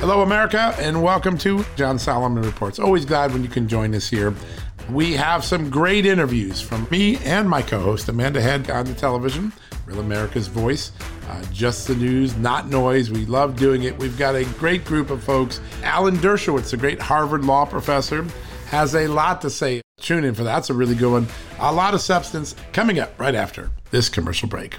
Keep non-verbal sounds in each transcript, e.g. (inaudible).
Hello, America, and welcome to John Solomon Reports. Always glad when you can join us here. We have some great interviews from me and my co host, Amanda Head, on the television, Real America's Voice, uh, Just the News, Not Noise. We love doing it. We've got a great group of folks. Alan Dershowitz, a great Harvard law professor, has a lot to say. Tune in for that. That's a really good one. A lot of substance coming up right after this commercial break.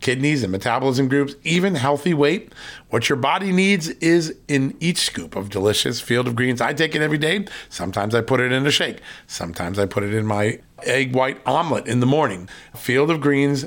kidneys, and metabolism groups, even healthy weight. What your body needs is in each scoop of delicious field of greens. I take it every day. Sometimes I put it in a shake. Sometimes I put it in my egg white omelet in the morning. Field of greens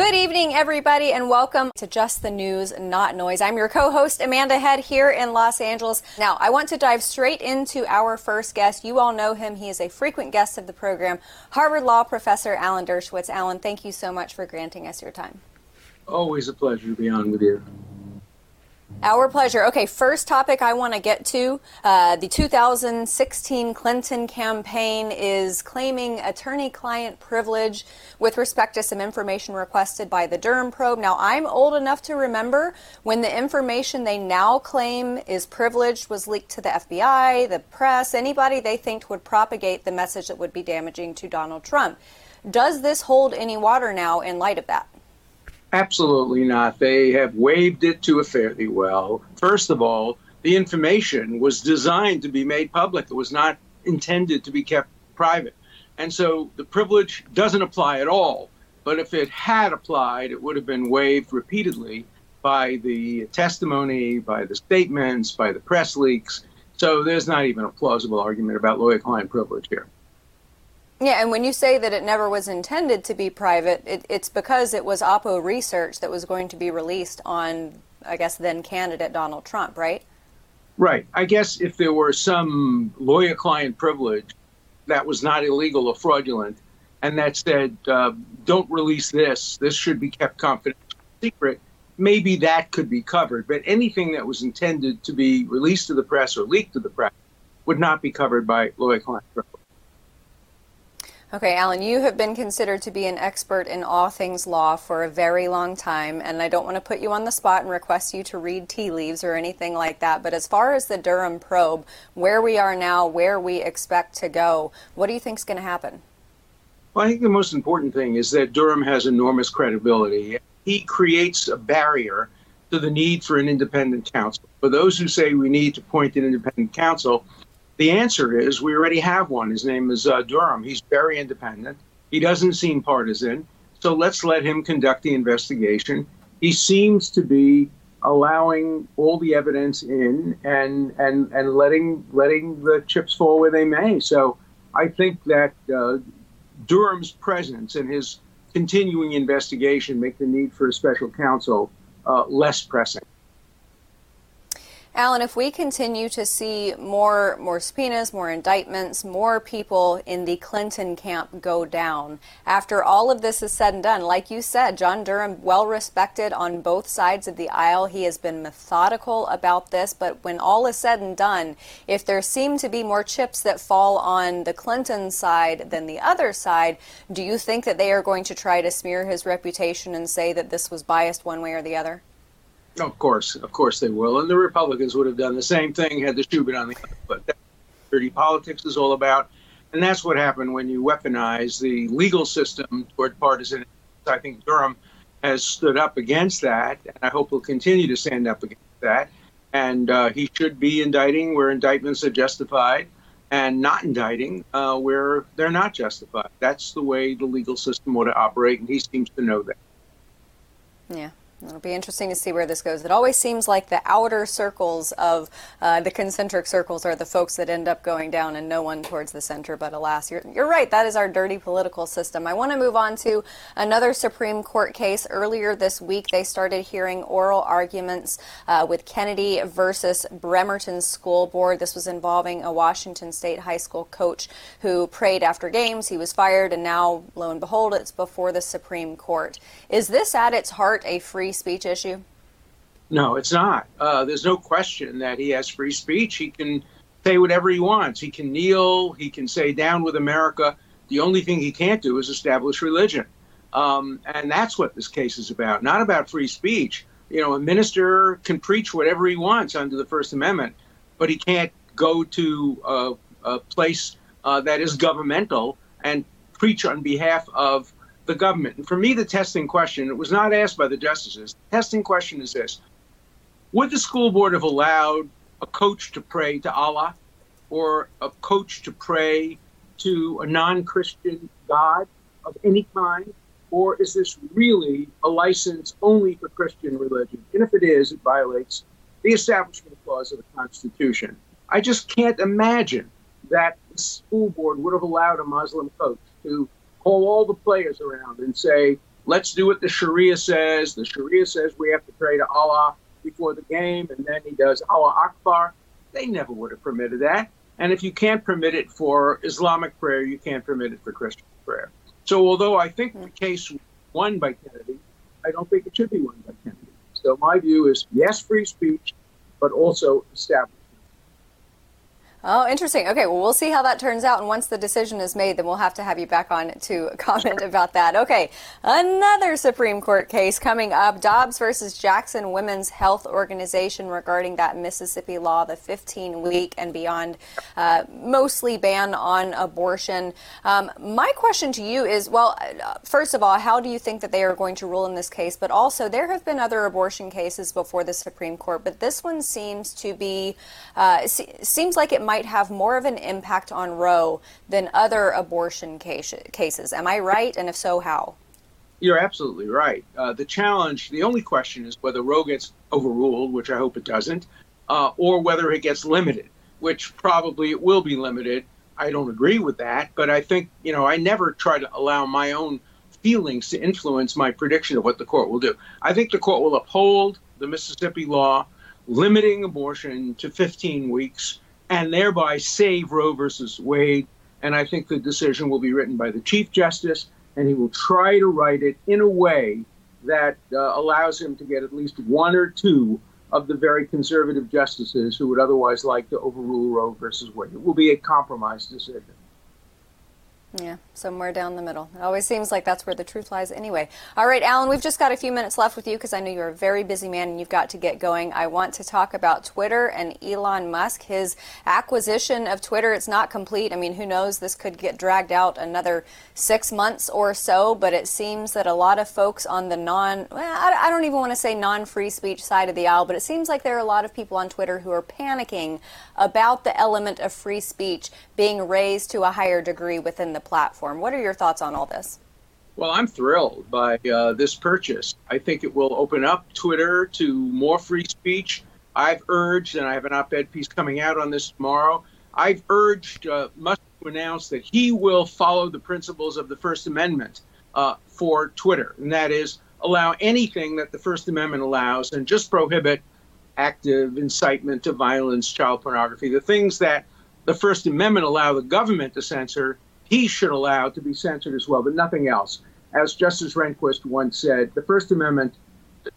Good evening, everybody, and welcome to Just the News, Not Noise. I'm your co host, Amanda Head, here in Los Angeles. Now, I want to dive straight into our first guest. You all know him, he is a frequent guest of the program, Harvard Law professor Alan Dershowitz. Alan, thank you so much for granting us your time. Always a pleasure to be on with you. Our pleasure. Okay, first topic I want to get to. Uh, the 2016 Clinton campaign is claiming attorney client privilege with respect to some information requested by the Durham probe. Now, I'm old enough to remember when the information they now claim is privileged was leaked to the FBI, the press, anybody they think would propagate the message that would be damaging to Donald Trump. Does this hold any water now in light of that? Absolutely not. They have waived it to a fairly well. First of all, the information was designed to be made public. It was not intended to be kept private. And so the privilege doesn't apply at all. But if it had applied, it would have been waived repeatedly by the testimony, by the statements, by the press leaks. So there's not even a plausible argument about lawyer client privilege here. Yeah, and when you say that it never was intended to be private, it, it's because it was Oppo research that was going to be released on, I guess, then candidate Donald Trump, right? Right. I guess if there were some lawyer client privilege that was not illegal or fraudulent, and that said, uh, don't release this, this should be kept confidential, secret, maybe that could be covered. But anything that was intended to be released to the press or leaked to the press would not be covered by lawyer client privilege. Okay, Alan, you have been considered to be an expert in all things law for a very long time, and I don't want to put you on the spot and request you to read tea leaves or anything like that. But as far as the Durham probe, where we are now, where we expect to go, what do you think is going to happen? Well, I think the most important thing is that Durham has enormous credibility. He creates a barrier to the need for an independent counsel. For those who say we need to appoint an independent counsel, the answer is we already have one. His name is uh, Durham. He's very independent. He doesn't seem partisan. So let's let him conduct the investigation. He seems to be allowing all the evidence in and and and letting letting the chips fall where they may. So I think that uh, Durham's presence and his continuing investigation make the need for a special counsel uh, less pressing. Alan, if we continue to see more more subpoenas, more indictments, more people in the Clinton camp go down, after all of this is said and done, like you said, John Durham, well respected on both sides of the aisle. He has been methodical about this, but when all is said and done, if there seem to be more chips that fall on the Clinton side than the other side, do you think that they are going to try to smear his reputation and say that this was biased one way or the other? Of course, of course they will. And the Republicans would have done the same thing had the shoe been on the other foot. That's what dirty politics is all about. And that's what happened when you weaponize the legal system toward partisan. I think Durham has stood up against that, and I hope he'll continue to stand up against that. And uh, he should be indicting where indictments are justified and not indicting uh, where they're not justified. That's the way the legal system ought to operate, and he seems to know that. Yeah. It'll be interesting to see where this goes. It always seems like the outer circles of uh, the concentric circles are the folks that end up going down and no one towards the center. But alas, you're, you're right. That is our dirty political system. I want to move on to another Supreme Court case. Earlier this week, they started hearing oral arguments uh, with Kennedy versus Bremerton School Board. This was involving a Washington State high school coach who prayed after games. He was fired, and now, lo and behold, it's before the Supreme Court. Is this at its heart a free free speech issue? No, it's not. Uh, there's no question that he has free speech. He can say whatever he wants. He can kneel. He can say down with America. The only thing he can't do is establish religion. Um, and that's what this case is about, not about free speech. You know, a minister can preach whatever he wants under the First Amendment, but he can't go to a, a place uh, that is governmental and preach on behalf of the government. And for me, the testing question, it was not asked by the justices. The testing question is this Would the school board have allowed a coach to pray to Allah or a coach to pray to a non Christian God of any kind? Or is this really a license only for Christian religion? And if it is, it violates the Establishment Clause of the Constitution. I just can't imagine that the school board would have allowed a Muslim coach to call all the players around and say, let's do what the Sharia says. The Sharia says we have to pray to Allah before the game, and then he does Allah Akbar. They never would have permitted that. And if you can't permit it for Islamic prayer, you can't permit it for Christian prayer. So although I think the case won by Kennedy, I don't think it should be won by Kennedy. So my view is yes, free speech, but also establish Oh, interesting. Okay, well, we'll see how that turns out. And once the decision is made, then we'll have to have you back on to (laughs) comment about that. Okay, another Supreme Court case coming up Dobbs versus Jackson Women's Health Organization regarding that Mississippi law, the 15 week and beyond, uh, mostly ban on abortion. Um, my question to you is well, first of all, how do you think that they are going to rule in this case? But also, there have been other abortion cases before the Supreme Court, but this one seems to be, uh, seems like it might have more of an impact on Roe than other abortion cases. Am I right? And if so, how? You're absolutely right. Uh, the challenge, the only question is whether Roe gets overruled, which I hope it doesn't, uh, or whether it gets limited, which probably it will be limited. I don't agree with that, but I think, you know, I never try to allow my own feelings to influence my prediction of what the court will do. I think the court will uphold the Mississippi law limiting abortion to 15 weeks and thereby save Roe versus Wade. And I think the decision will be written by the Chief Justice, and he will try to write it in a way that uh, allows him to get at least one or two of the very conservative justices who would otherwise like to overrule Roe versus Wade. It will be a compromise decision. Yeah, somewhere down the middle. It always seems like that's where the truth lies anyway. All right, Alan, we've just got a few minutes left with you because I know you're a very busy man and you've got to get going. I want to talk about Twitter and Elon Musk, his acquisition of Twitter. It's not complete. I mean, who knows? This could get dragged out another six months or so, but it seems that a lot of folks on the non, well, I don't even want to say non free speech side of the aisle, but it seems like there are a lot of people on Twitter who are panicking about the element of free speech being raised to a higher degree within the platform. What are your thoughts on all this? Well, I'm thrilled by uh, this purchase. I think it will open up Twitter to more free speech. I've urged, and I have an op ed piece coming out on this tomorrow. I've urged uh, Musk to announce that he will follow the principles of the First Amendment uh, for Twitter, and that is allow anything that the First Amendment allows and just prohibit active incitement to violence, child pornography, the things that the First Amendment allow the government to censor he should allow to be censored as well, but nothing else. As Justice Rehnquist once said, the First Amendment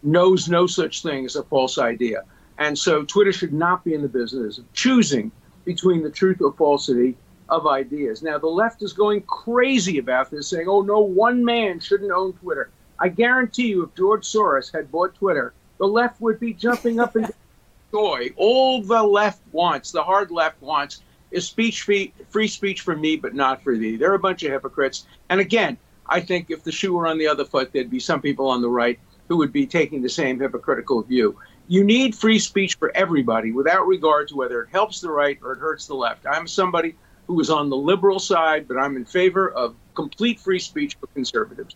knows no such thing as a false idea. And so Twitter should not be in the business of choosing between the truth or falsity of ideas. Now, the left is going crazy about this, saying, oh, no, one man shouldn't own Twitter. I guarantee you, if George Soros had bought Twitter, the left would be jumping up and (laughs) joy. All the left wants, the hard left wants, is speech free, free speech for me, but not for thee. They're a bunch of hypocrites. And again, I think if the shoe were on the other foot, there'd be some people on the right who would be taking the same hypocritical view. You need free speech for everybody without regard to whether it helps the right or it hurts the left. I'm somebody who is on the liberal side, but I'm in favor of complete free speech for conservatives.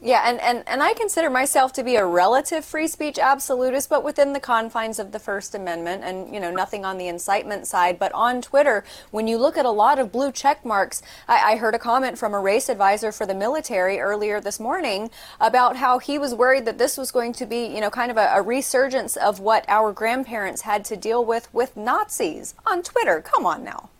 Yeah, and, and, and I consider myself to be a relative free speech absolutist, but within the confines of the First Amendment and, you know, nothing on the incitement side. But on Twitter, when you look at a lot of blue check marks, I, I heard a comment from a race advisor for the military earlier this morning about how he was worried that this was going to be, you know, kind of a, a resurgence of what our grandparents had to deal with with Nazis on Twitter. Come on now.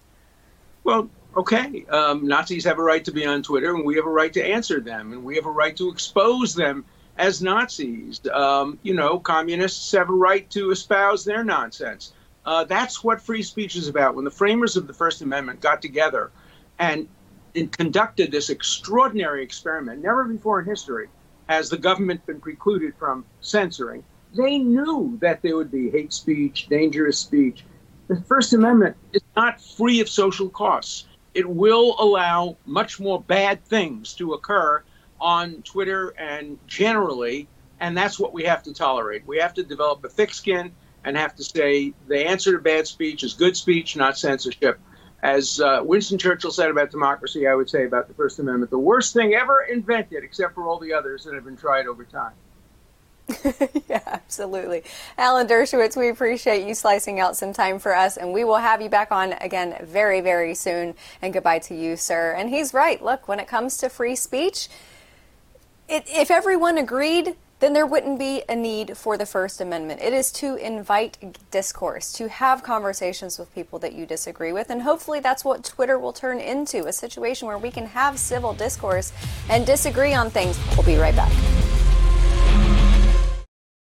Well, okay, um, Nazis have a right to be on Twitter, and we have a right to answer them, and we have a right to expose them as Nazis. Um, you know, communists have a right to espouse their nonsense. Uh, that's what free speech is about. When the framers of the First Amendment got together and, and conducted this extraordinary experiment, never before in history has the government been precluded from censoring. they knew that there would be hate speech, dangerous speech. The First Amendment is not free of social costs. It will allow much more bad things to occur on Twitter and generally, and that's what we have to tolerate. We have to develop a thick skin and have to say the answer to bad speech is good speech, not censorship. As uh, Winston Churchill said about democracy, I would say about the First Amendment, the worst thing ever invented, except for all the others that have been tried over time. (laughs) yeah, absolutely. Alan Dershowitz, we appreciate you slicing out some time for us, and we will have you back on again very, very soon. And goodbye to you, sir. And he's right. Look, when it comes to free speech, it, if everyone agreed, then there wouldn't be a need for the First Amendment. It is to invite discourse, to have conversations with people that you disagree with, and hopefully that's what Twitter will turn into a situation where we can have civil discourse and disagree on things. We'll be right back.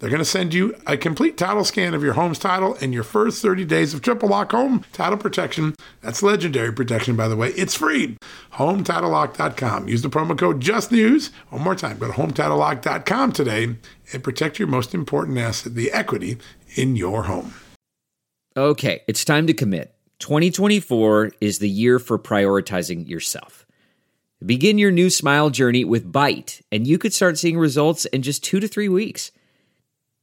They're going to send you a complete title scan of your home's title and your first 30 days of triple lock home title protection. That's legendary protection, by the way. It's free. HometitleLock.com. Use the promo code JUSTNEWS. One more time, go to HometitleLock.com today and protect your most important asset, the equity in your home. Okay, it's time to commit. 2024 is the year for prioritizing yourself. Begin your new smile journey with Byte, and you could start seeing results in just two to three weeks.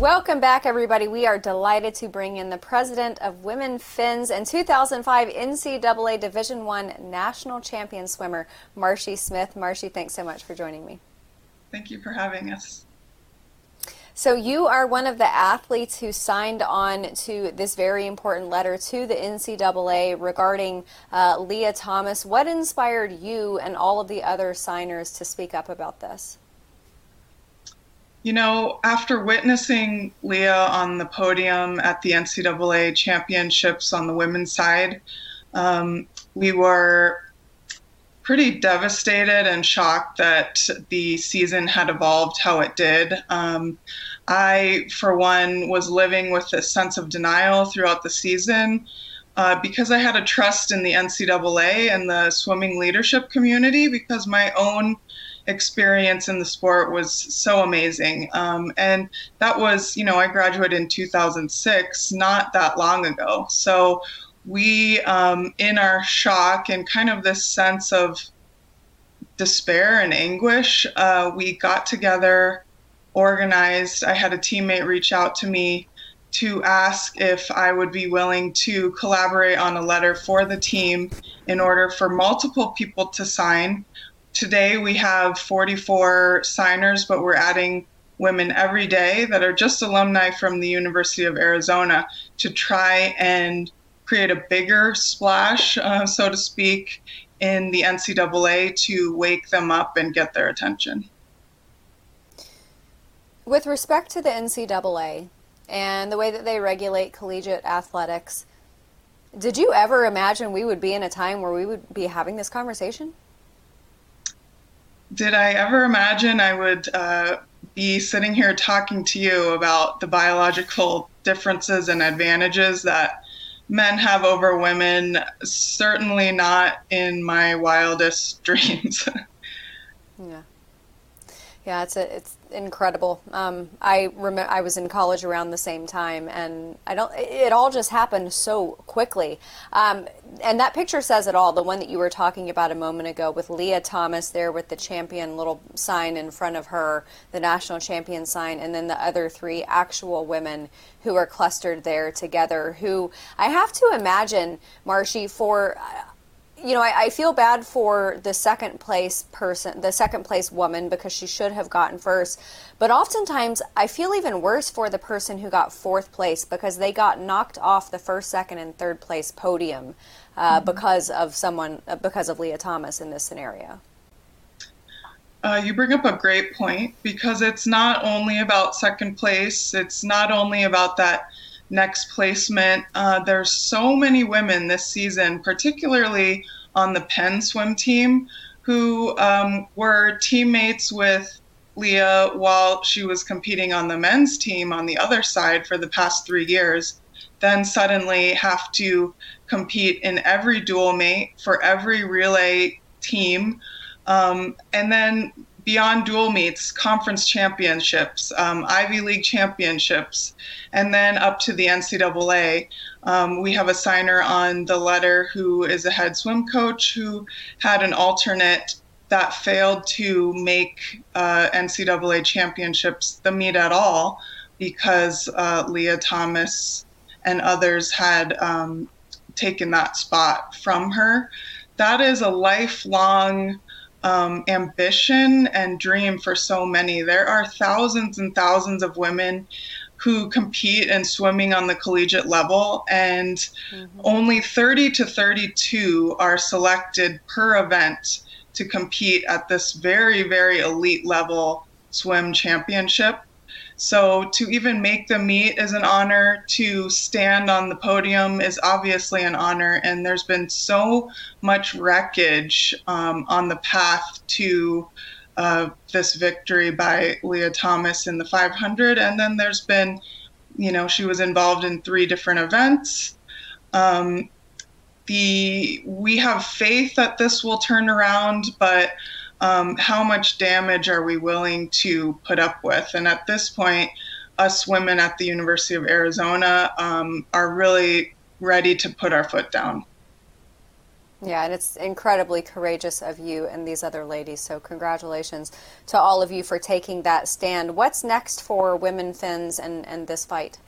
Welcome back, everybody. We are delighted to bring in the president of Women Fins and 2005 NCAA Division One national champion swimmer, Marshi Smith. Marshi, thanks so much for joining me. Thank you for having us. So you are one of the athletes who signed on to this very important letter to the NCAA regarding uh, Lia Thomas. What inspired you and all of the other signers to speak up about this? You know, after witnessing Lia on the podium at the NCAA championships on the women's side, um, we were pretty devastated and shocked that the season had evolved how it did. Um, I, for one, was living with a sense of denial throughout the season. Uh, because I had a trust in the NCAA and the swimming leadership community, because my own experience in the sport was so amazing. Um, and that was, you know, I graduated in 2006, not that long ago. So we, um, in our shock and kind of this sense of despair and anguish, uh, we got together, organized. I had a teammate reach out to me to ask if I would be willing to collaborate on a letter for the team in order for multiple people to sign Today we have 44 signers, but we're adding women every day that are just alumni from the University of Arizona to try and create a bigger splash, uh, so to speak, in the NCAA to wake them up and get their attention. With respect to the NCAA and the way that they regulate collegiate athletics, did you ever imagine we would be in a time where we would be having this conversation? Did I ever imagine I would uh, be sitting here talking to you about the biological differences and advantages that men have over women, certainly not in my wildest (laughs) dreams. yeah. Yeah, it's a, it's incredible. Um, I remember I was in college around the same time, and I don't. It all just happened so quickly. Um, and that picture says it all. The one that you were talking about a moment ago with Lia Thomas there with the champion little sign in front of her, the national champion sign, and then the other three actual women who are clustered there together. Who I have to imagine, Marshi, for you know, I, I, feel bad for the second place person, the second place woman, because she should have gotten first. But oftentimes, I feel even worse for the person who got fourth place because they got knocked off the first, second, and third place podium uh, mm-hmm. because of someone, uh, because of Lia Thomas in this scenario. Uh, you bring up a great point because it's not only about second place, it's not only about that next placement. Uh, there's so many women this season, particularly on the Penn swim team, who um, were teammates with Lia while she was competing on the men's team on the other side for the past three years, then suddenly have to compete in every dual mate for every relay team. Um, and then beyond dual meets, conference championships, um, Ivy League championships, and then up to the NCAA. Um, we have a signer on the letter who is a head swim coach who had an alternate that failed to make uh, NCAA championships the meet at all because uh, Lia Thomas and others had um, taken that spot from her. That is a lifelong um, ambition and dream for so many. There are thousands and thousands of women who compete in swimming on the collegiate level, and mm-hmm. only 30 to 32 are selected per event to compete at this very, very elite level swim championship. So to even make the meet is an honor. To stand on the podium is obviously an honor. And there's been so much wreckage um, on the path to uh, this victory by Lia Thomas in the 500. And then there's been, you know, she was involved in three different events. Um, the we have faith that this will turn around, but um, how much damage are we willing to put up with? And at this point, us women at the University of Arizona um, are really ready to put our foot down. Yeah, and it's incredibly courageous of you and these other ladies. So, congratulations to all of you for taking that stand. What's next for Women Fins and, and this fight?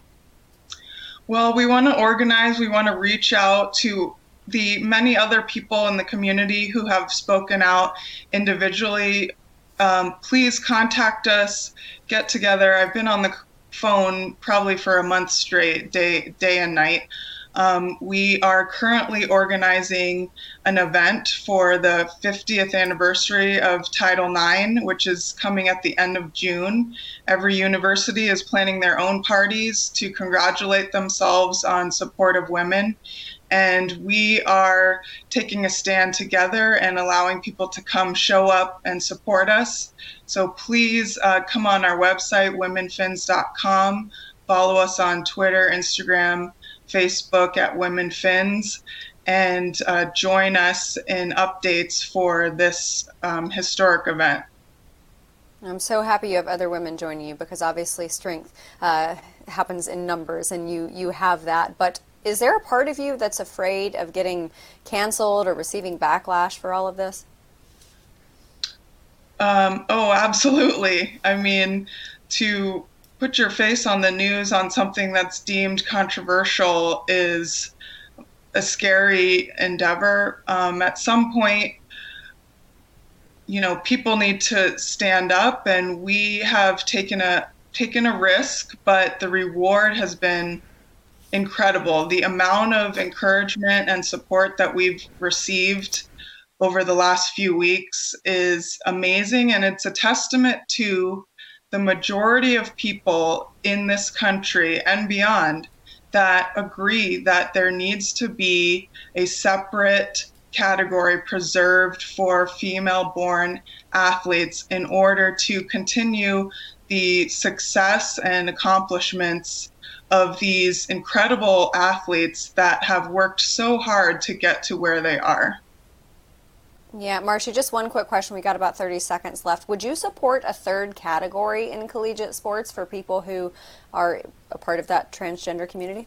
Well, we want to organize, we want to reach out to the many other people in the community who have spoken out individually, um, please contact us, get together. I've been on the phone probably for a month straight, day day and night. Um, we are currently organizing an event for the 50th anniversary of Title IX, which is coming at the end of June. Every university is planning their own parties to congratulate themselves on support of women and we are taking a stand together and allowing people to come show up and support us. So please uh, come on our website, womenfins.com, follow us on Twitter, Instagram, Facebook at WomenFins, and uh, join us in updates for this um, historic event. I'm so happy you have other women joining you because obviously strength uh, happens in numbers and you, you have that. But is there a part of you that's afraid of getting canceled or receiving backlash for all of this? Um, oh, absolutely. I mean, to put your face on the news on something that's deemed controversial is a scary endeavor. Um, at some point, you know, people need to stand up, and we have taken a taken a risk, but the reward has been incredible. The amount of encouragement and support that we've received over the last few weeks is amazing. And it's a testament to the majority of people in this country and beyond that agree that there needs to be a separate category preserved for female born athletes in order to continue the success and accomplishments of these incredible athletes that have worked so hard to get to where they are. Yeah, Marcia, just one quick question. We got about 30 seconds left. Would you support a third category in collegiate sports for people who are a part of that transgender community?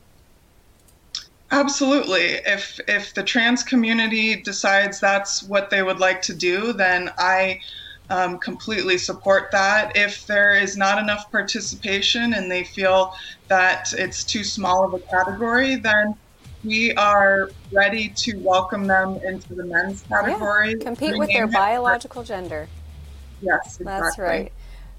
Absolutely. If if the trans community decides that's what they would like to do, then I um, completely support that. If there is not enough participation and they feel that it's too small of a category, then we are ready to welcome them into the men's category. Yeah, compete with their biological gender. Yes, exactly. That's right.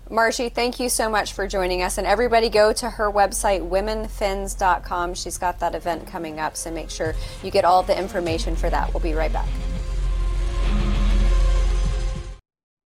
Marshi, thank you so much for joining us. And everybody go to her website, womenfins.com. She's got that event coming up, so make sure you get all the information for that. We'll be right back.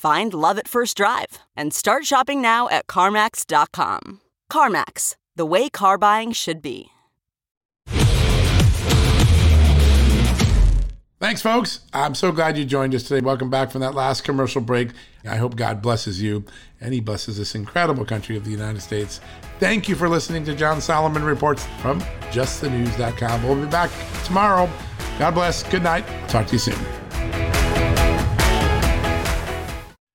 Find love at first drive and start shopping now at CarMax.com. CarMax, the way car buying should be. Thanks, folks. I'm so glad you joined us today. Welcome back from that last commercial break. I hope God blesses you and He blesses this incredible country of the United States. Thank you for listening to John Solomon Reports from justthenews.com. We'll be back tomorrow. God bless. Good night. Talk to you soon.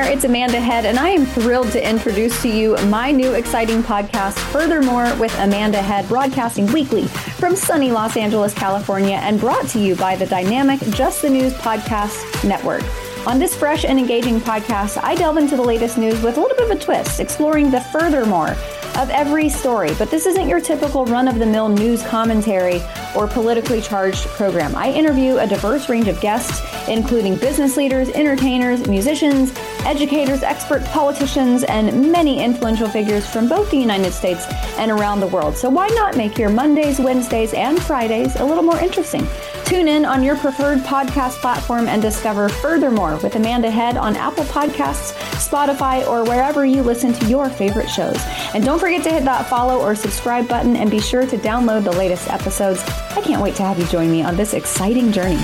There, it's Amanda Head, and I am thrilled to introduce to you my new exciting podcast, Furthermore with Amanda Head, broadcasting weekly from sunny Los Angeles, California, and brought to you by the dynamic Just the News Podcast Network. On this fresh and engaging podcast, I delve into the latest news with a little bit of a twist, exploring the furthermore of every story. But this isn't your typical run of the mill news commentary or politically charged program. I interview a diverse range of guests, including business leaders, entertainers, musicians, educators, experts, politicians, and many influential figures from both the United States and around the world. So why not make your Mondays, Wednesdays, and Fridays a little more interesting? Tune in on your preferred podcast platform and discover furthermore with Amanda Head on Apple Podcasts, Spotify, or wherever you listen to your favorite shows. And don't forget to hit that follow or subscribe button and be sure to download the latest episodes. I can't wait to have you join me on this exciting journey.